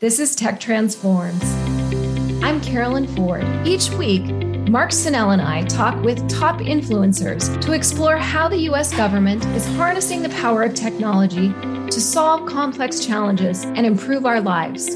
This is Tech Transforms. I'm Carolyn Ford. Each week, Mark Senell and I talk with top influencers to explore how the US government is harnessing the power of technology to solve complex challenges and improve our lives.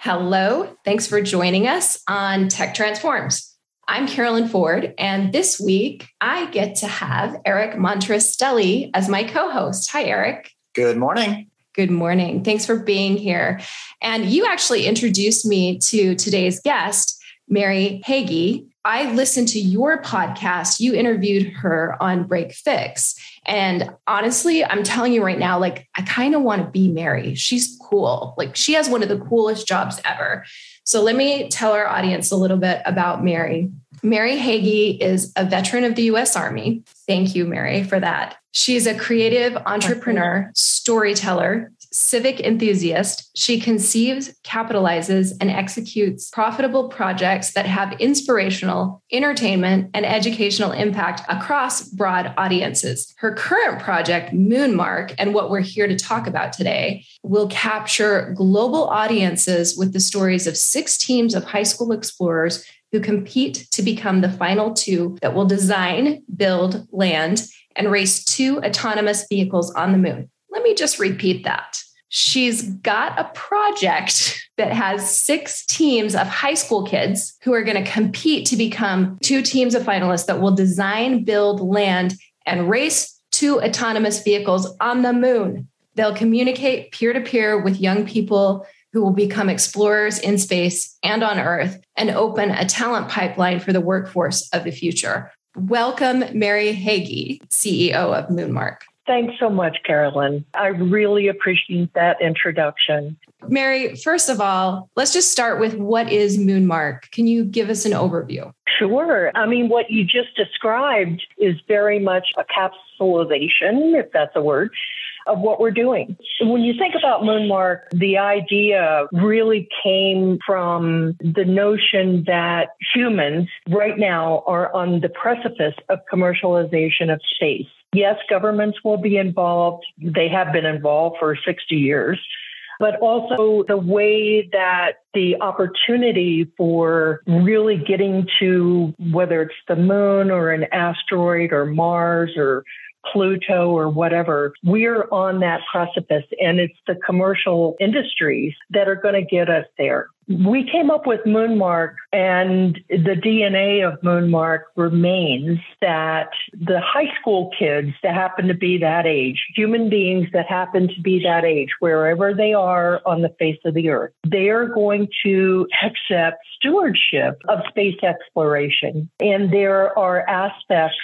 Hello, thanks for joining us on Tech Transforms. I'm Carolyn Ford, and this week I get to have Eric Montrastelli as my co host. Hi, Eric. Good morning. Good morning. Thanks for being here. And you actually introduced me to today's guest, Mary Hagy. I listened to your podcast. You interviewed her on Break Fix. And honestly, I'm telling you right now, like, I kind of want to be Mary. She's cool. Like, she has one of the coolest jobs ever. So let me tell our audience a little bit about Mary. Mary Hagy is a veteran of the US Army. Thank you, Mary, for that. She's a creative entrepreneur, storyteller, civic enthusiast. She conceives, capitalizes, and executes profitable projects that have inspirational, entertainment, and educational impact across broad audiences. Her current project, Moonmark, and what we're here to talk about today, will capture global audiences with the stories of six teams of high school explorers who compete to become the final two that will design, build, land, and race two autonomous vehicles on the moon. Let me just repeat that. She's got a project that has six teams of high school kids who are going to compete to become two teams of finalists that will design, build, land, and race two autonomous vehicles on the moon. They'll communicate peer to peer with young people who will become explorers in space and on Earth and open a talent pipeline for the workforce of the future. Welcome, Mary Hagy, CEO of Moonmark. Thanks so much, Carolyn. I really appreciate that introduction. Mary, first of all, let's just start with what is Moonmark? Can you give us an overview? Sure. I mean, what you just described is very much a capsulization, if that's a word, of what we're doing. When you think about Moonmark, the idea really came from the notion that humans right now are on the precipice of commercialization of space. Yes, governments will be involved. They have been involved for 60 years but also the way that the opportunity for really getting to whether it's the moon or an asteroid or Mars or Pluto or whatever. We're on that precipice and it's the commercial industries that are going to get us there. We came up with Moonmark and the DNA of Moonmark remains that the high school kids that happen to be that age, human beings that happen to be that age, wherever they are on the face of the earth, they are going to accept stewardship of space exploration. And there are aspects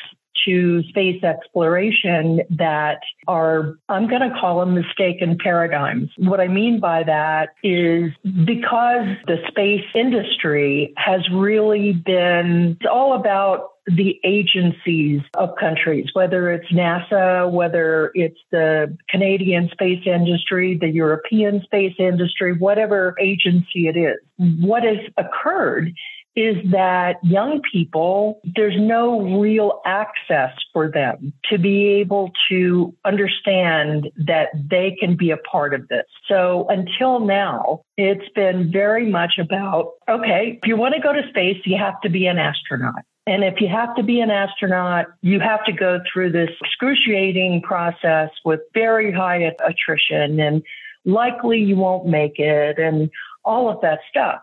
to space exploration that are, I'm going to call them mistaken paradigms. What I mean by that is because the space industry has really been, it's all about the agencies of countries, whether it's NASA, whether it's the Canadian space industry, the European space industry, whatever agency it is. What has occurred is that young people, there's no real access for them to be able to understand that they can be a part of this. So until now, it's been very much about okay, if you want to go to space, you have to be an astronaut. And if you have to be an astronaut, you have to go through this excruciating process with very high attrition and likely you won't make it and all of that stuff.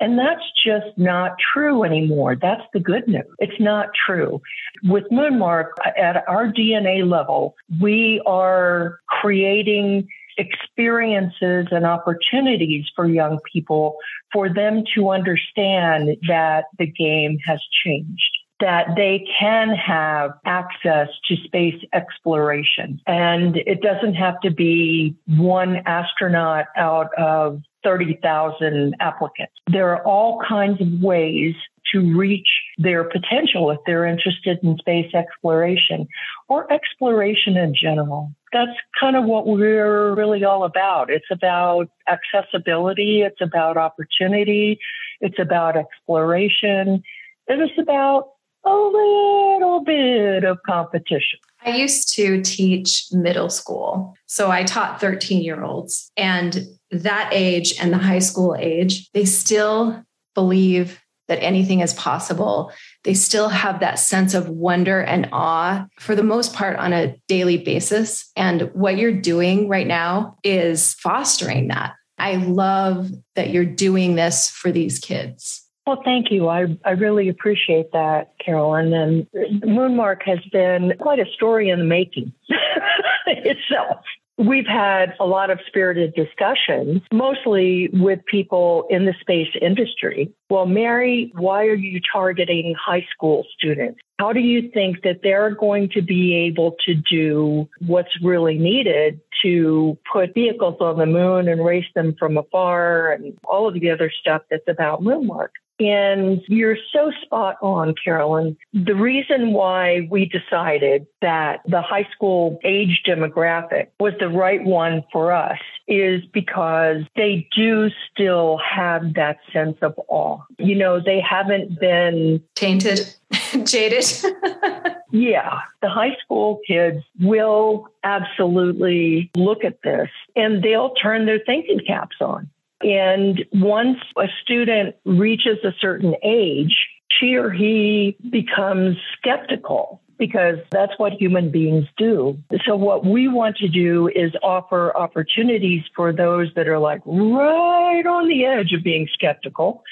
And that's just not true anymore. That's the good news. It's not true. With Moonmark, at our DNA level, we are creating experiences and opportunities for young people for them to understand that the game has changed that they can have access to space exploration. And it doesn't have to be one astronaut out of 30,000 applicants. There are all kinds of ways to reach their potential if they're interested in space exploration or exploration in general. That's kind of what we're really all about. It's about accessibility. It's about opportunity. It's about exploration. It is about a little bit of competition. I used to teach middle school. So I taught 13 year olds, and that age and the high school age, they still believe that anything is possible. They still have that sense of wonder and awe for the most part on a daily basis. And what you're doing right now is fostering that. I love that you're doing this for these kids. Well, thank you. I, I really appreciate that, Carolyn. And Moonmark has been quite a story in the making itself. We've had a lot of spirited discussions, mostly with people in the space industry. Well, Mary, why are you targeting high school students? How do you think that they're going to be able to do what's really needed to put vehicles on the moon and race them from afar and all of the other stuff that's about Moonmark? And you're so spot on, Carolyn. The reason why we decided that the high school age demographic was the right one for us is because they do still have that sense of awe. You know, they haven't been tainted, jaded. yeah, the high school kids will absolutely look at this and they'll turn their thinking caps on. And once a student reaches a certain age, she or he becomes skeptical because that's what human beings do. So what we want to do is offer opportunities for those that are like right on the edge of being skeptical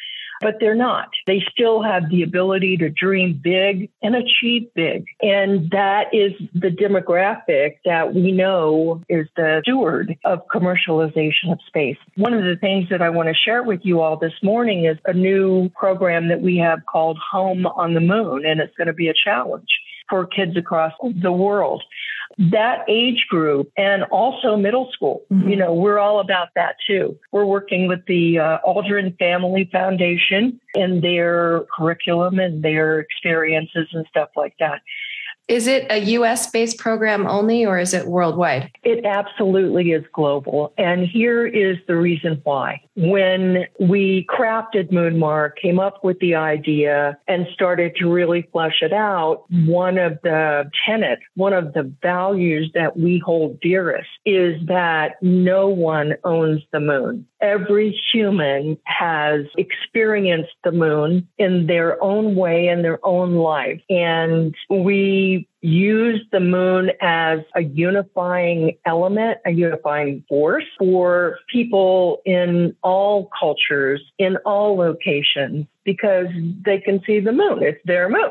but they're not. They still have the ability to dream big and achieve big. And that is the demographic that we know is the steward of commercialization of space. One of the things that I want to share with you all this morning is a new program that we have called Home on the Moon, and it's going to be a challenge for kids across the world that age group and also middle school. Mm-hmm. You know, we're all about that too. We're working with the uh, Aldrin Family Foundation and their curriculum and their experiences and stuff like that. Is it a US based program only or is it worldwide? It absolutely is global. And here is the reason why. When we crafted Moonmark, came up with the idea and started to really flesh it out, one of the tenets, one of the values that we hold dearest is that no one owns the moon. Every human has experienced the moon in their own way in their own life. And we use the moon as a unifying element, a unifying force for people in all cultures, in all locations, because they can see the moon. It's their moon.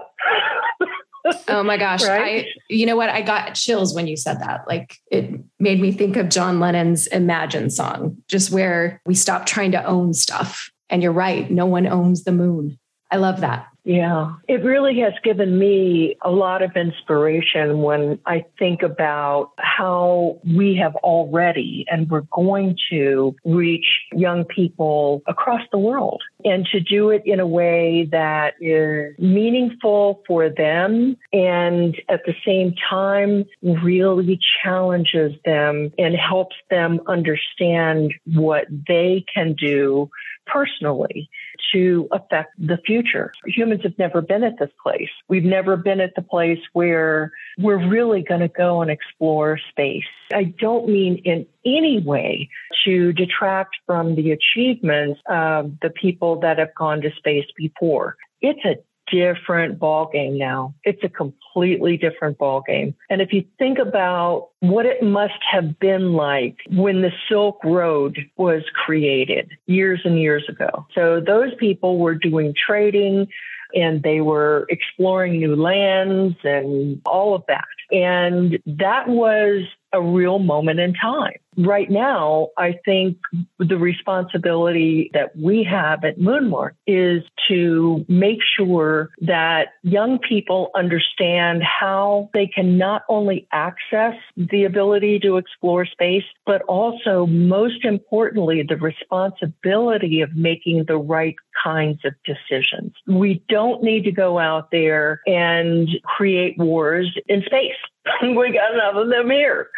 oh my gosh. Right? I, you know what? I got chills when you said that. Like it made me think of John Lennon's Imagine song, just where we stop trying to own stuff. And you're right. No one owns the moon. I love that. Yeah, it really has given me a lot of inspiration when I think about how we have already and we're going to reach young people across the world and to do it in a way that is meaningful for them and at the same time really challenges them and helps them understand what they can do personally to affect the future. Humans have never been at this place. We've never been at the place where we're really going to go and explore space. I don't mean in any way to detract from the achievements of the people that have gone to space before. It's a different ball game now. It's a completely different ball game. And if you think about what it must have been like when the Silk Road was created years and years ago. So those people were doing trading and they were exploring new lands and all of that. And that was a real moment in time. Right now, I think the responsibility that we have at Moonmark is to make sure that young people understand how they can not only access the ability to explore space, but also, most importantly, the responsibility of making the right kinds of decisions. We don't need to go out there and create wars in space we got enough of them here.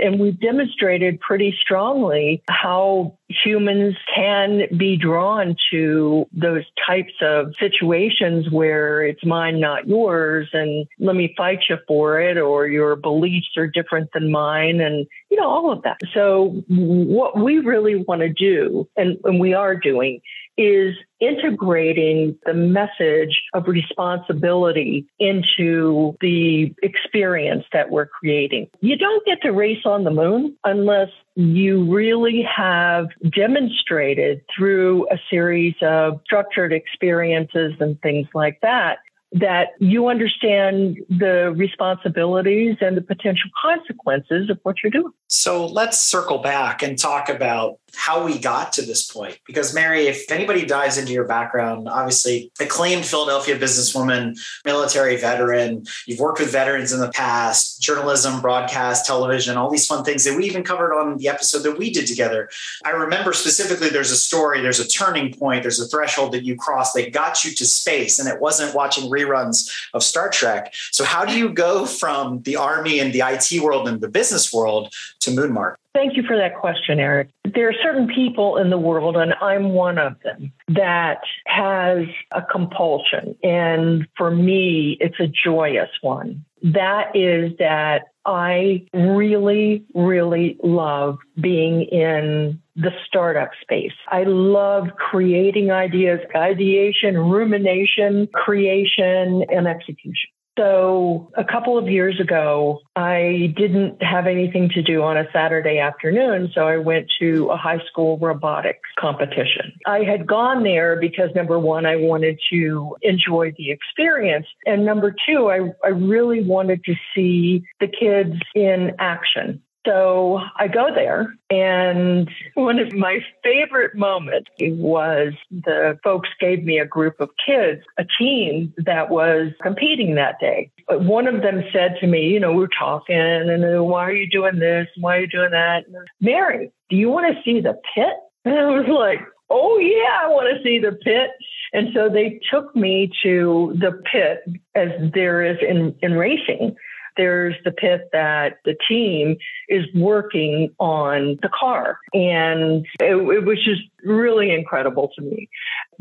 And we've demonstrated pretty strongly how humans can be drawn to those types of situations where it's mine, not yours, and let me fight you for it, or your beliefs are different than mine, and you know, all of that. So, what we really want to do, and, and we are doing, is integrating the message of responsibility into the experience that we're creating. You don't get to race on the moon unless you really have demonstrated through a series of structured experiences and things like that that you understand the responsibilities and the potential consequences of what you're doing. So let's circle back and talk about how we got to this point. Because, Mary, if anybody dives into your background, obviously, acclaimed Philadelphia businesswoman, military veteran, you've worked with veterans in the past, journalism, broadcast, television, all these fun things that we even covered on the episode that we did together. I remember specifically there's a story, there's a turning point, there's a threshold that you crossed that got you to space, and it wasn't watching reruns of Star Trek. So, how do you go from the Army and the IT world and the business world to Moonmark? Thank you for that question, Eric. There are certain people in the world, and I'm one of them, that has a compulsion. And for me, it's a joyous one. That is that I really, really love being in the startup space. I love creating ideas, ideation, rumination, creation, and execution. So a couple of years ago, I didn't have anything to do on a Saturday afternoon. So I went to a high school robotics competition. I had gone there because number one, I wanted to enjoy the experience. And number two, I, I really wanted to see the kids in action. So I go there, and one of my favorite moments was the folks gave me a group of kids, a team that was competing that day. One of them said to me, You know, we are talking, and uh, why are you doing this? Why are you doing that? Mary, do you want to see the pit? And I was like, Oh, yeah, I want to see the pit. And so they took me to the pit as there is in, in racing there's the pit that the team is working on the car. And it, it was just really incredible to me.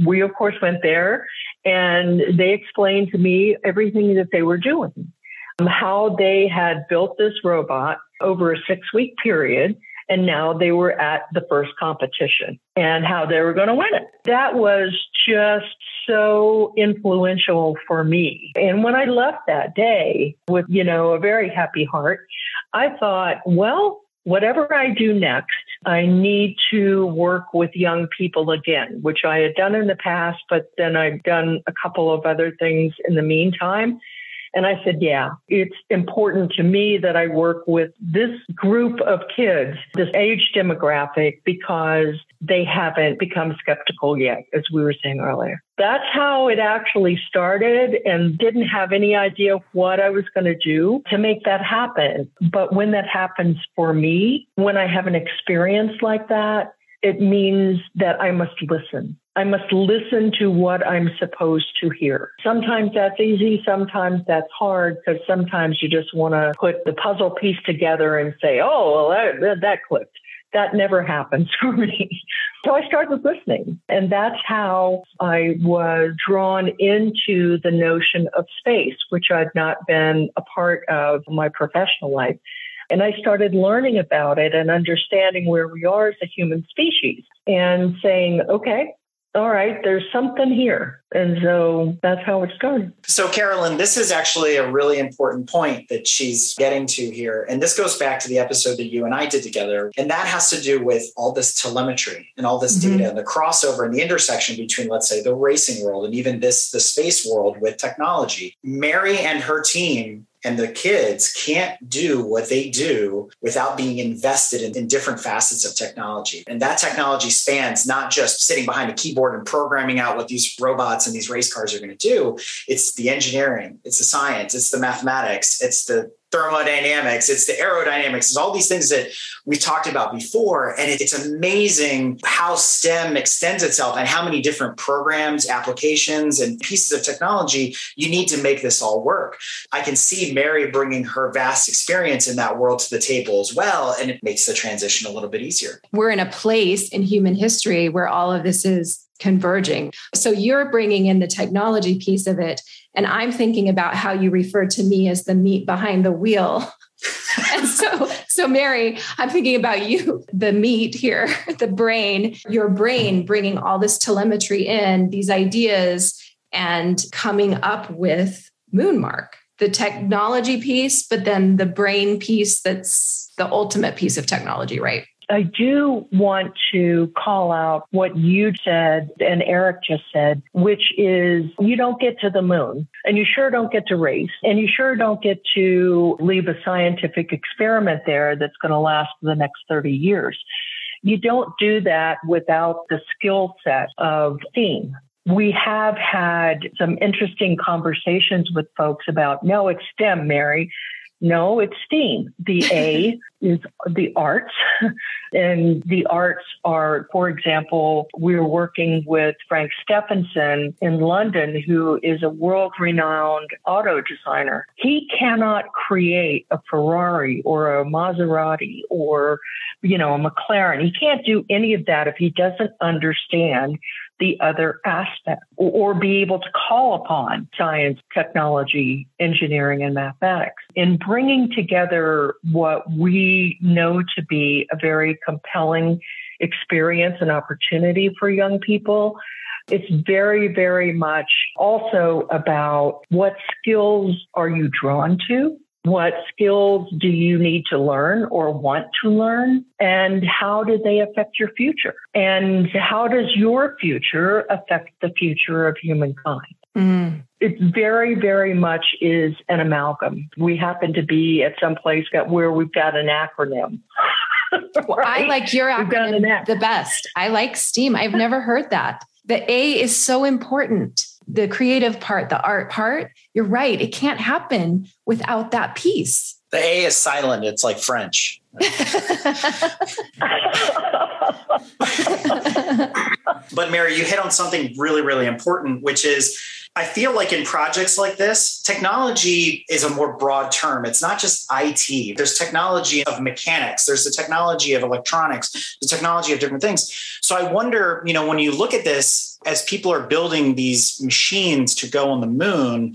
We, of course, went there and they explained to me everything that they were doing, um, how they had built this robot over a six week period and now they were at the first competition and how they were going to win it. That was just so influential for me. And when I left that day with, you know, a very happy heart, I thought, well, whatever I do next, I need to work with young people again, which I had done in the past, but then I've done a couple of other things in the meantime. And I said, yeah, it's important to me that I work with this group of kids, this age demographic, because they haven't become skeptical yet, as we were saying earlier. That's how it actually started and didn't have any idea what I was going to do to make that happen. But when that happens for me, when I have an experience like that, it means that I must listen. I must listen to what I'm supposed to hear. Sometimes that's easy, sometimes that's hard because sometimes you just want to put the puzzle piece together and say, oh, well, that, that clicked. That never happens for me. So I started listening. And that's how I was drawn into the notion of space, which I'd not been a part of my professional life. And I started learning about it and understanding where we are as a human species and saying, okay, all right, there's something here. And so that's how it started. So, Carolyn, this is actually a really important point that she's getting to here. And this goes back to the episode that you and I did together. And that has to do with all this telemetry and all this mm-hmm. data and the crossover and the intersection between, let's say, the racing world and even this, the space world with technology. Mary and her team and the kids can't do what they do without being invested in, in, different facets of technology. And that technology spans not just sitting behind a keyboard and programming out what these robots and these race cars are going to do. It's the engineering, it's the science, it's the mathematics, it's the thermodynamics, it's the aerodynamics, it's all these things that we've talked about before. And it's amazing how STEM extends itself and how many different programs, applications, and pieces of technology you need to make this all work. I can see Mary bringing her vast experience in that world to the table as well. And it makes the transition a little bit easier. We're in a place in human history where all of this is converging. So you're bringing in the technology piece of it. And I'm thinking about how you refer to me as the meat behind the wheel. and so, so Mary, I'm thinking about you, the meat here, the brain, your brain bringing all this telemetry in, these ideas, and coming up with Moonmark, the technology piece, but then the brain piece that's the ultimate piece of technology, right? I do want to call out what you said and Eric just said, which is you don't get to the moon and you sure don't get to race and you sure don't get to leave a scientific experiment there that's going to last the next 30 years. You don't do that without the skill set of STEAM. We have had some interesting conversations with folks about, no, it's STEM, Mary. No, it's STEAM. The A is the arts. and the arts are, for example, we're working with Frank Stephenson in London, who is a world renowned auto designer. He cannot create a Ferrari or a Maserati or, you know, a McLaren. He can't do any of that if he doesn't understand the other aspect or, be able to call upon science, technology, engineering, and mathematics. In bringing together what we know to be a very compelling experience and opportunity for young people, it's very, very much also about what skills are you drawn to? What skills do you need to learn or want to learn? And how do they affect your future? And how does your future affect the future of humankind? Mm. It very, very much is an amalgam. We happen to be at some place where we've got an acronym. well, I like your acronym the best. I like STEAM. I've never heard that. The A is so important the creative part, the art part, you're right. It can't happen without that piece. The A is silent. It's like French. but Mary, you hit on something really, really important, which is I feel like in projects like this, technology is a more broad term. It's not just IT. There's technology of mechanics, there's the technology of electronics, the technology of different things. So I wonder, you know, when you look at this, as people are building these machines to go on the moon,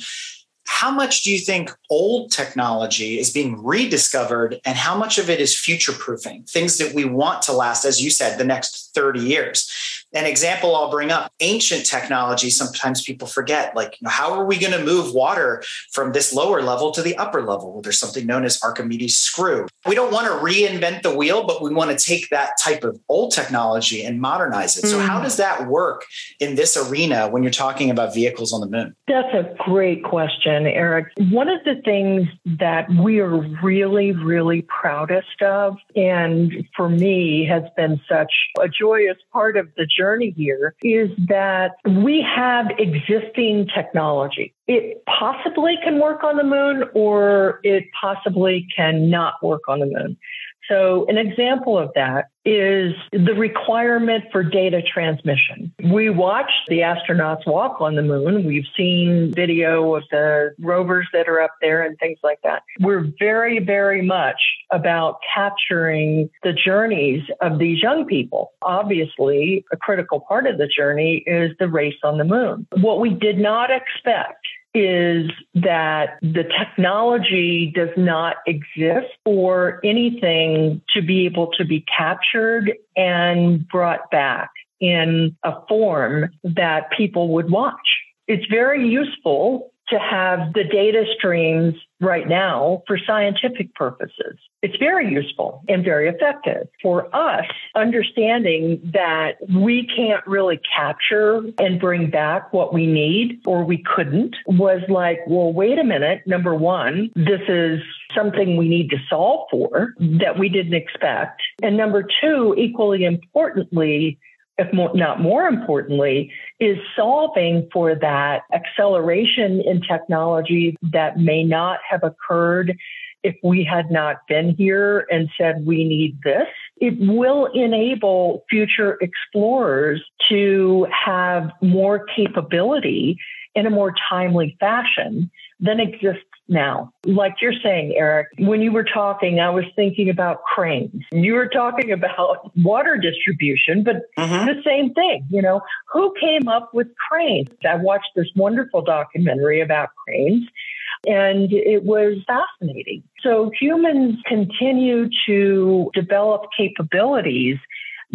how much do you think old technology is being rediscovered and how much of it is future proofing things that we want to last as you said the next 30 years an example I'll bring up ancient technology, sometimes people forget, like, you know, how are we going to move water from this lower level to the upper level? Well, there's something known as Archimedes' screw. We don't want to reinvent the wheel, but we want to take that type of old technology and modernize it. Mm. So, how hmm. does that work in this arena when you're talking about vehicles on the moon? That's a great question, Eric. One of the things that we are really, really proudest of, and for me has been such a joyous part of the journey journey here is that we have existing technology. It possibly can work on the moon or it possibly cannot work on the moon. So an example of that is the requirement for data transmission. We watched the astronauts walk on the moon. We've seen video of the rovers that are up there and things like that. We're very, very much about capturing the journeys of these young people. Obviously, a critical part of the journey is the race on the moon. What we did not expect is that the technology does not exist for anything to be able to be captured and brought back in a form that people would watch. It's very useful to have the data streams right now for scientific purposes. It's very useful and very effective. For us, understanding that we can't really capture and bring back what we need or we couldn't was like, well, wait a minute. Number one, this is something we need to solve for that we didn't expect. And number two, equally importantly, if more, not more importantly, is solving for that acceleration in technology that may not have occurred if we had not been here and said we need this. It will enable future explorers to have more capability in a more timely fashion than exists now. Like you're saying, Eric, when you were talking, I was thinking about cranes. You were talking about water distribution, but mm-hmm. the same thing, you know, who came up with cranes? I watched this wonderful documentary about cranes and it was fascinating. So humans continue to develop capabilities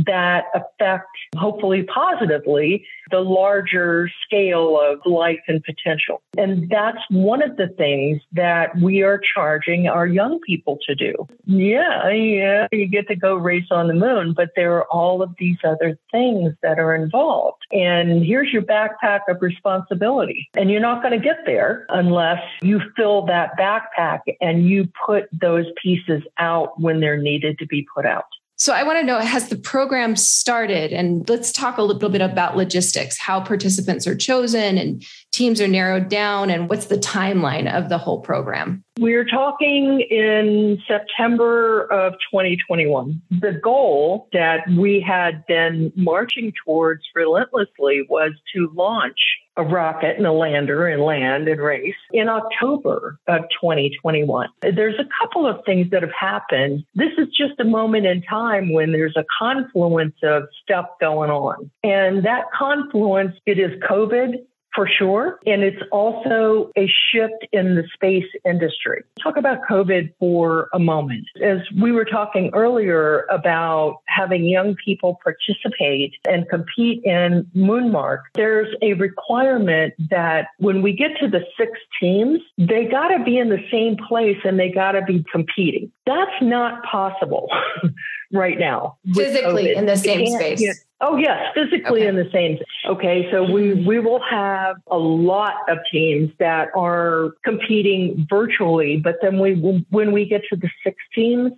that affect, hopefully positively, the larger scale of life and potential. And that's one of the things that we are charging our young people to do. Yeah, yeah, you get to go race on the moon, but there are all of these other things that are involved. And here's your backpack of responsibility. And you're not going to get there unless you fill that backpack and you put those pieces out when they're needed to be put out. So I want to know has the program started? And let's talk a little bit about logistics, how participants are chosen and teams are narrowed down, and what's the timeline of the whole program? We're talking in September of 2021. The goal that we had been marching towards relentlessly was to launch a rocket and a lander and land and race in October of 2021. There's a couple of things that have happened. This is just a moment in time when there's a confluence of stuff going on. And that confluence, it is COVID for sure. And it's also a shift in the space industry. Talk about COVID for a moment. As we were talking earlier about having young people participate and compete in Moonmark, there's a requirement that when we get to the six teams, they got to be in the same place and they got to be competing. That's not possible right now. Physically in the same space. Oh yes, physically okay. in the same. Okay, so we we will have a lot of teams that are competing virtually, but then we when we get to the six teams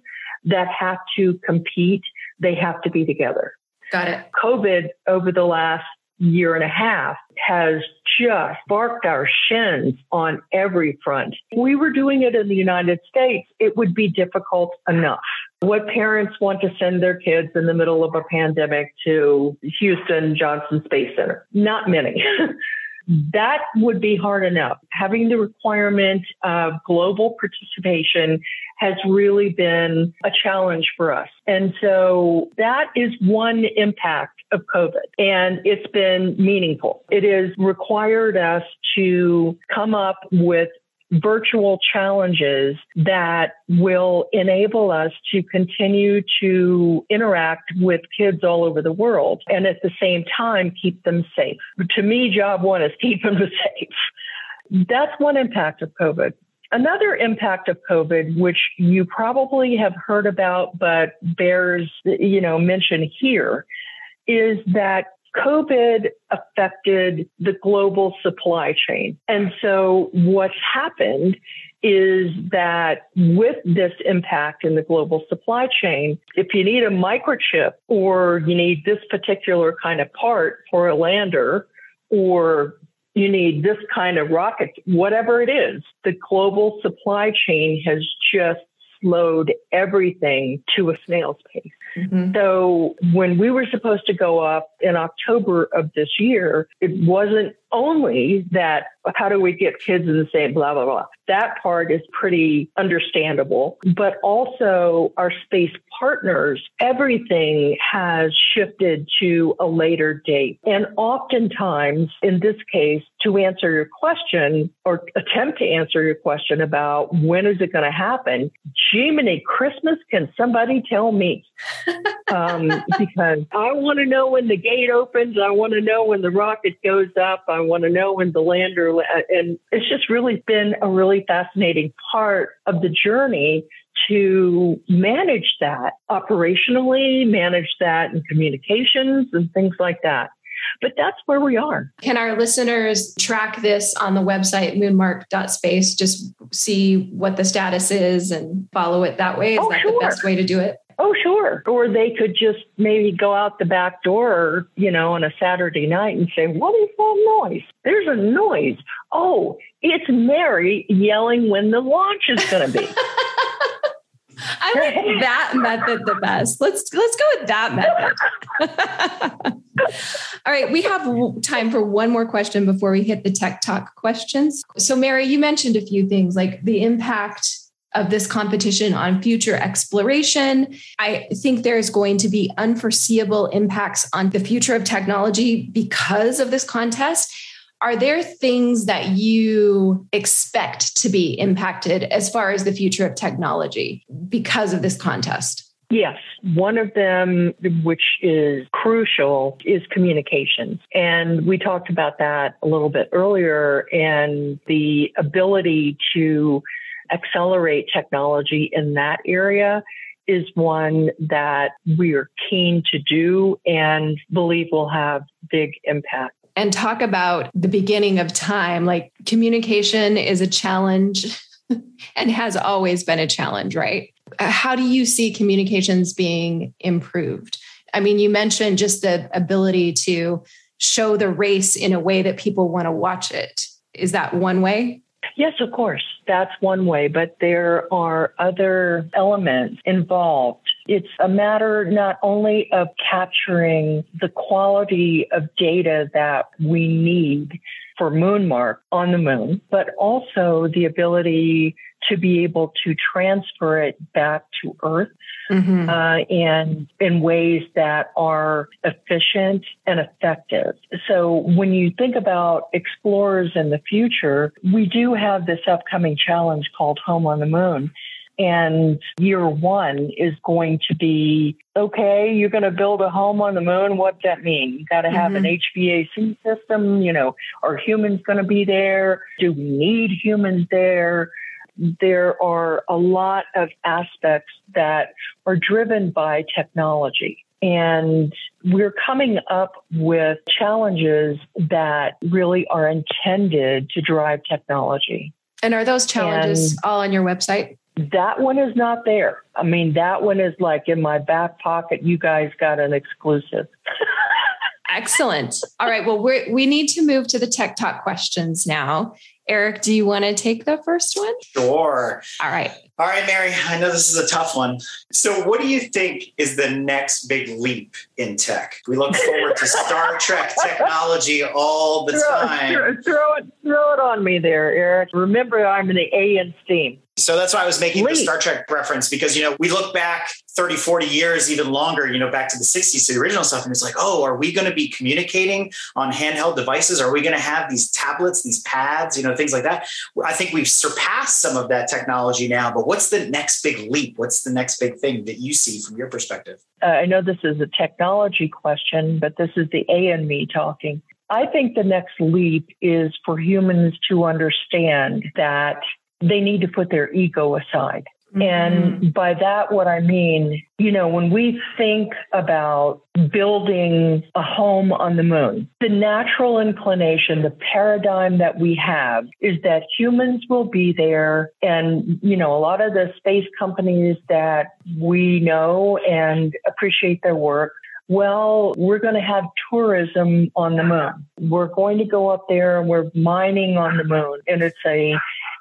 that have to compete, they have to be together. Got it. COVID over the last year and a half has just barked our shins on every front. If we were doing it in the United States, it would be difficult enough. What parents want to send their kids in the middle of a pandemic to Houston Johnson Space Center? Not many. Mm-hmm. that would be hard enough. Having the requirement of global participation has really been a challenge for us. And so that is one impact of COVID and it's been meaningful. It has required us to come up with virtual challenges that will enable us to continue to interact with kids all over the world and at the same time keep them safe. To me, job one is keep them safe. That's one impact of COVID. Another impact of COVID, which you probably have heard about, but bears, you know, mention here, is that COVID affected the global supply chain. And so what's happened is that with this impact in the global supply chain, if you need a microchip or you need this particular kind of part for a lander or you need this kind of rocket, whatever it is, the global supply chain has just slowed everything to a snail's pace. Mm-hmm. So when we were supposed to go up in October of this year, it wasn't only that how do we get kids in the same blah blah blah. That part is pretty understandable but also our space partners everything has shifted to a later date. And oftentimes in this case to answer your question or attempt to answer your question about when is it going to happen Jiminy Christmas can somebody tell me? Um, because I want to know when the gate opens I want to know when the rocket goes up I want to know when the lander, uh, and it's just really been a really fascinating part of the journey to manage that operationally, manage that in communications and things like that. But that's where we are. Can our listeners track this on the website moonmark.space? Just see what the status is and follow it that way? Is oh, that sure. the best way to do it? Oh, sure. Or they could just maybe go out the back door, you know, on a Saturday night and say, What is that noise? There's a noise. Oh, it's Mary yelling when the launch is going to be. I like that method the best. Let's let's go with that method. All right, we have time for one more question before we hit the tech talk questions. So Mary, you mentioned a few things like the impact of this competition on future exploration. I think there's going to be unforeseeable impacts on the future of technology because of this contest. Are there things that you expect to be impacted as far as the future of technology because of this contest? Yes. One of them, which is crucial, is communications. And we talked about that a little bit earlier and the ability to accelerate technology in that area is one that we are keen to do and believe will have big impact. And talk about the beginning of time. Like communication is a challenge and has always been a challenge, right? Uh, how do you see communications being improved? I mean, you mentioned just the ability to show the race in a way that people want to watch it. Is that one way? Yes, of course. That's one way, but there are other elements involved. It's a matter not only of capturing the quality of data that we need for Moonmark on the moon, but also the ability to be able to transfer it back to Earth mm-hmm. uh, and in ways that are efficient and effective. So when you think about explorers in the future, we do have this upcoming challenge called Home on the Moon. And year one is going to be okay, you're going to build a home on the moon. What does that mean? You got to have mm-hmm. an HVAC system. You know, are humans going to be there? Do we need humans there? There are a lot of aspects that are driven by technology. And we're coming up with challenges that really are intended to drive technology. And are those challenges and all on your website? That one is not there. I mean, that one is like in my back pocket. You guys got an exclusive. Excellent. All right. Well, we we need to move to the tech talk questions now. Eric, do you want to take the first one? Sure. All right. All right, Mary, I know this is a tough one. So, what do you think is the next big leap in tech? We look forward to Star Trek technology all the throw, time. Throw, throw, it, throw it on me there, Eric. Remember, I'm in the A in STEAM. So that's why I was making the Star Trek reference because, you know, we look back 30, 40 years, even longer, you know, back to the 60s, to the original stuff. And it's like, oh, are we going to be communicating on handheld devices? Are we going to have these tablets, these pads, you know, things like that? I think we've surpassed some of that technology now, but what's the next big leap? What's the next big thing that you see from your perspective? Uh, I know this is a technology question, but this is the A and me talking. I think the next leap is for humans to understand that they need to put their ego aside. Mm-hmm. And by that, what I mean, you know, when we think about building a home on the moon, the natural inclination, the paradigm that we have is that humans will be there. And, you know, a lot of the space companies that we know and appreciate their work well, we're going to have tourism on the moon. We're going to go up there and we're mining on the moon. And it's a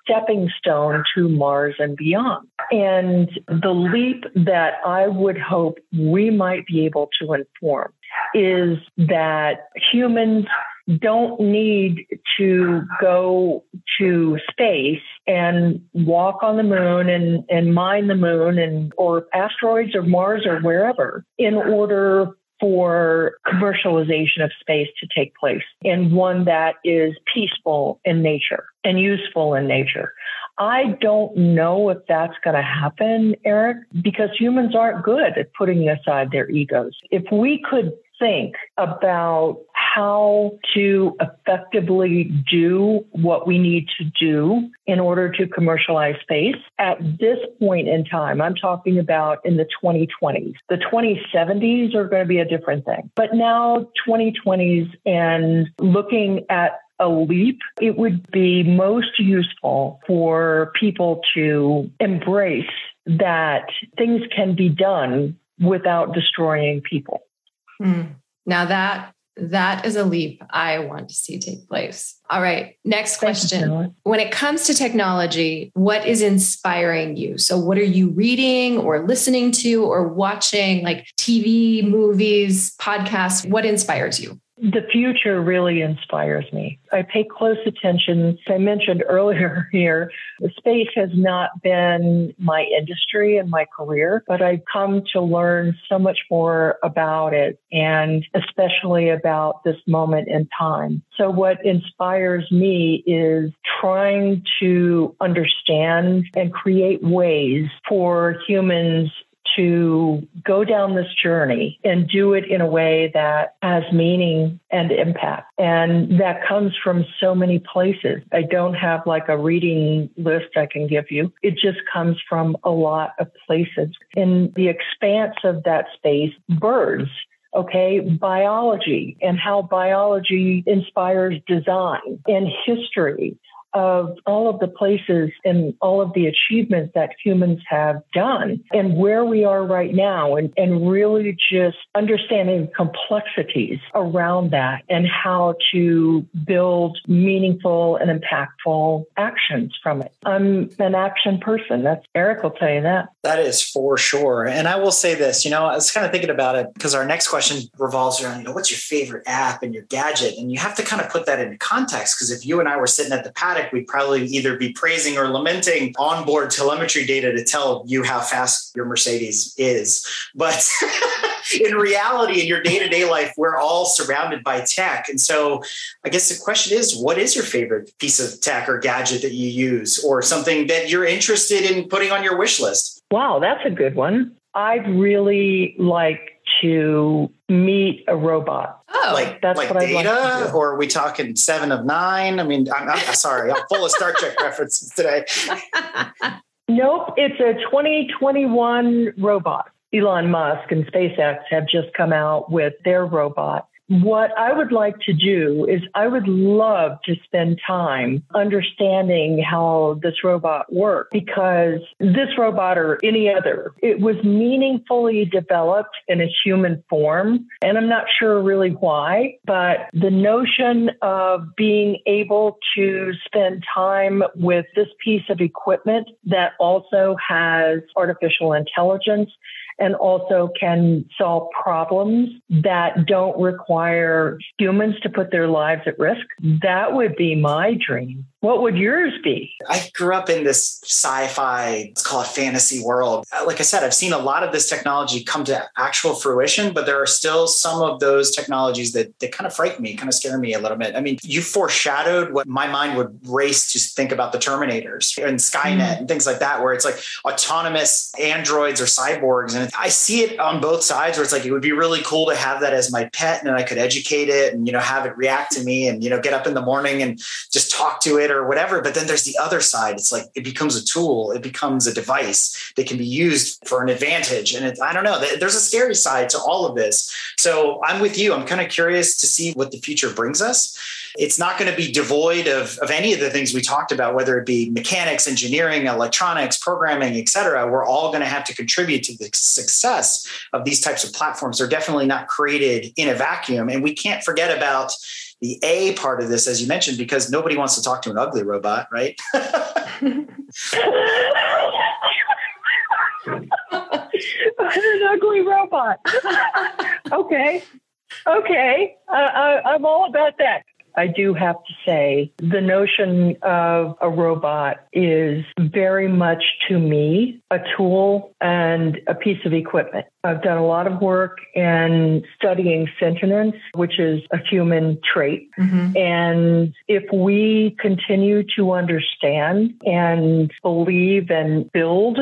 stepping stone to Mars and beyond. And the leap that I would hope we might be able to inform is that humans don't need to go to space and walk on the moon and, and mine the moon and or asteroids or Mars or wherever in order for commercialization of space to take place and one that is peaceful in nature and useful in nature. I don't know if that's going to happen, Eric, because humans aren't good at putting aside their egos. If we could think about how to effectively do what we need to do in order to commercialize space at this point in time. I'm talking about in the 2020s. The 2070s are going to be a different thing. But now 2020s and looking at a leap, it would be most useful for people to embrace that things can be done without destroying people. Mm. Now that That is a leap I want to see take place. All right. Next question. when it comes to technology, what is inspiring you? So, what are you reading or listening to or watching, like TV, movies, podcasts? What inspires you? The future really inspires me. I pay close attention. As I mentioned earlier here, space has not been my industry and my career, but I've come to learn so much more about it and especially about this moment in time. So what inspires me is trying to understand and create ways for humans to go down this journey and do it in a way that has meaning and impact. And that comes from so many places. I don't have like a reading list I can give you. It just comes from a lot of places. In the expanse of that space, birds okay, biology and how biology inspires design and history of all of the places and all of the achievements that humans have done and where we are right now and, and really just understanding complexities around that and how to build meaningful and impactful actions from it. I'm an action person. That's Eric will tell you that. That is for sure. And I will say this, you know, I was kind of thinking about it because our next question revolves around, you know, what's your favorite app and your gadget? And you have to kind of put that into context because if you and I were sitting at the paddock we'd probably either be praising or lamenting onboard telemetry data to tell you how fast your Mercedes is. But in reality, in your day to day life, we're all surrounded by tech. And so I guess the question is what is your favorite piece of tech or gadget that you use or something that you're interested in putting on your wish list? Wow, that's a good one. I'd really like to meet a robot. Oh, like that's like what data, like or are we talking seven of nine? I mean, I'm, I'm sorry, I'm full of Star Trek references today. Nope, it's a 2021 robot. Elon Musk and SpaceX have just come out with their robot what I would like to do is I would love to spend time understanding how this robot works because this robot or any other, it was meaningfully developed in a human form. And I'm not sure really why, but the notion of being able to spend time with this piece of equipment that also has artificial intelligence and also can solve problems that don't require humans to put their lives at risk. That would be my dream. What would yours be? I grew up in this sci-fi, let's call it fantasy world. Uh, like I said, I've seen a lot of this technology come to actual fruition, but there are still some of those technologies that, that kind of frighten me, kind of scare me a little bit. I mean, you foreshadowed what my mind would race to think about the Terminators and Skynet mm. and things like that, where it's like autonomous androids or cyborgs. And I see it on both sides where it's like, it would be really cool to have that as my pet and I could educate it and, you know, have it react to me and, you know, get up in the morning and just talk to it or whatever. But then there's the other side. It's like it becomes a tool, it becomes a device that can be used for an advantage. And it, I don't know, there's a scary side to all of this. So I'm with you. I'm kind of curious to see what the future brings us. It's not going to be devoid of, of any of the things we talked about, whether it be mechanics, engineering, electronics, programming, et cetera. We're all going to have to contribute to the success of these types of platforms. They're definitely not created in a vacuum. And we can't forget about the A part of this, as you mentioned, because nobody wants to talk to an ugly robot, right? an ugly robot. okay. Okay. Uh, I, I'm all about that. I do have to say the notion of a robot is very much to me a tool and a piece of equipment. I've done a lot of work in studying sentience, which is a human trait. Mm-hmm. And if we continue to understand and believe and build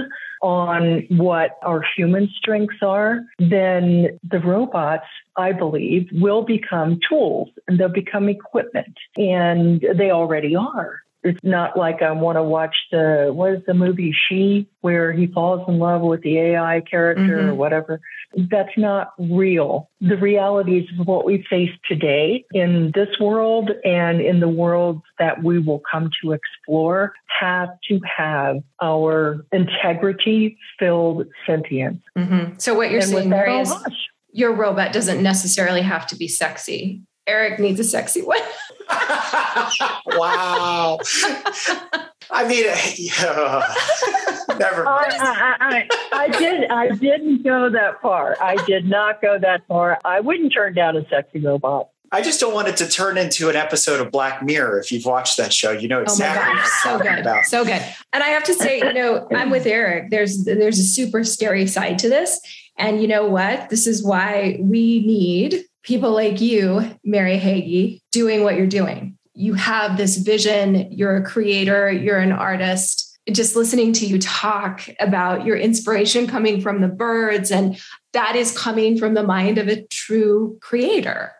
on what our human strengths are, then the robots, I believe, will become tools and they'll become equipment. And they already are. It's not like I want to watch the what is the movie She, where he falls in love with the AI character mm-hmm. or whatever. That's not real. The realities of what we face today in this world and in the worlds that we will come to explore have to have our integrity filled sentience. Mm-hmm. So what you're and saying, Mary, is your robot doesn't necessarily have to be sexy Eric needs a sexy one. wow. I mean, yeah. never. I, I, I, I, did. I didn't go that far. I did not go that far. I wouldn't turn down a sexy robot. I just don't want it to turn into an episode of Black Mirror. If you've watched that show, you know exactly oh my gosh, so good, about. so good. And I have to say, you know, I'm with Eric. There's there's a super scary side to this, and you know what? This is why we need people like you, Mary Hagee, doing what you're doing. You have this vision. You're a creator. You're an artist just listening to you talk about your inspiration coming from the birds and that is coming from the mind of a true creator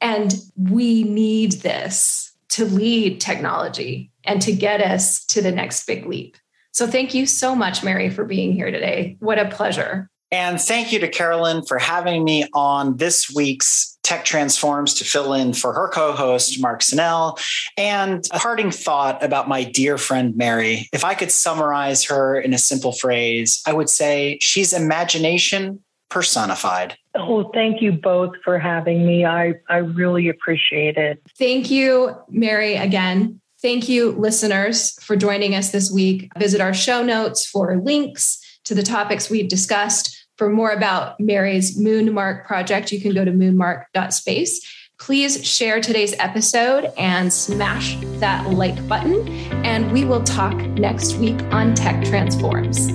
and we need this to lead technology and to get us to the next big leap. So thank you so much, Mary, for being here today. What a pleasure. And thank you to Carolyn for having me on this week's Tech Transforms to fill in for her co host, Mark Senell. And a parting thought about my dear friend, Mary. If I could summarize her in a simple phrase, I would say she's imagination personified. Oh, thank you both for having me. I, I really appreciate it. Thank you, Mary, again. Thank you, listeners, for joining us this week. Visit our show notes for links to the topics we've discussed. For more about Mary's Moonmark project, you can go to moonmark.space. Please share today's episode and smash that like button. And we will talk next week on Tech Transforms.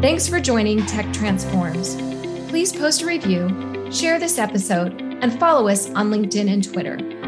Thanks for joining Tech Transforms. Please post a review, share this episode, and follow us on LinkedIn and Twitter.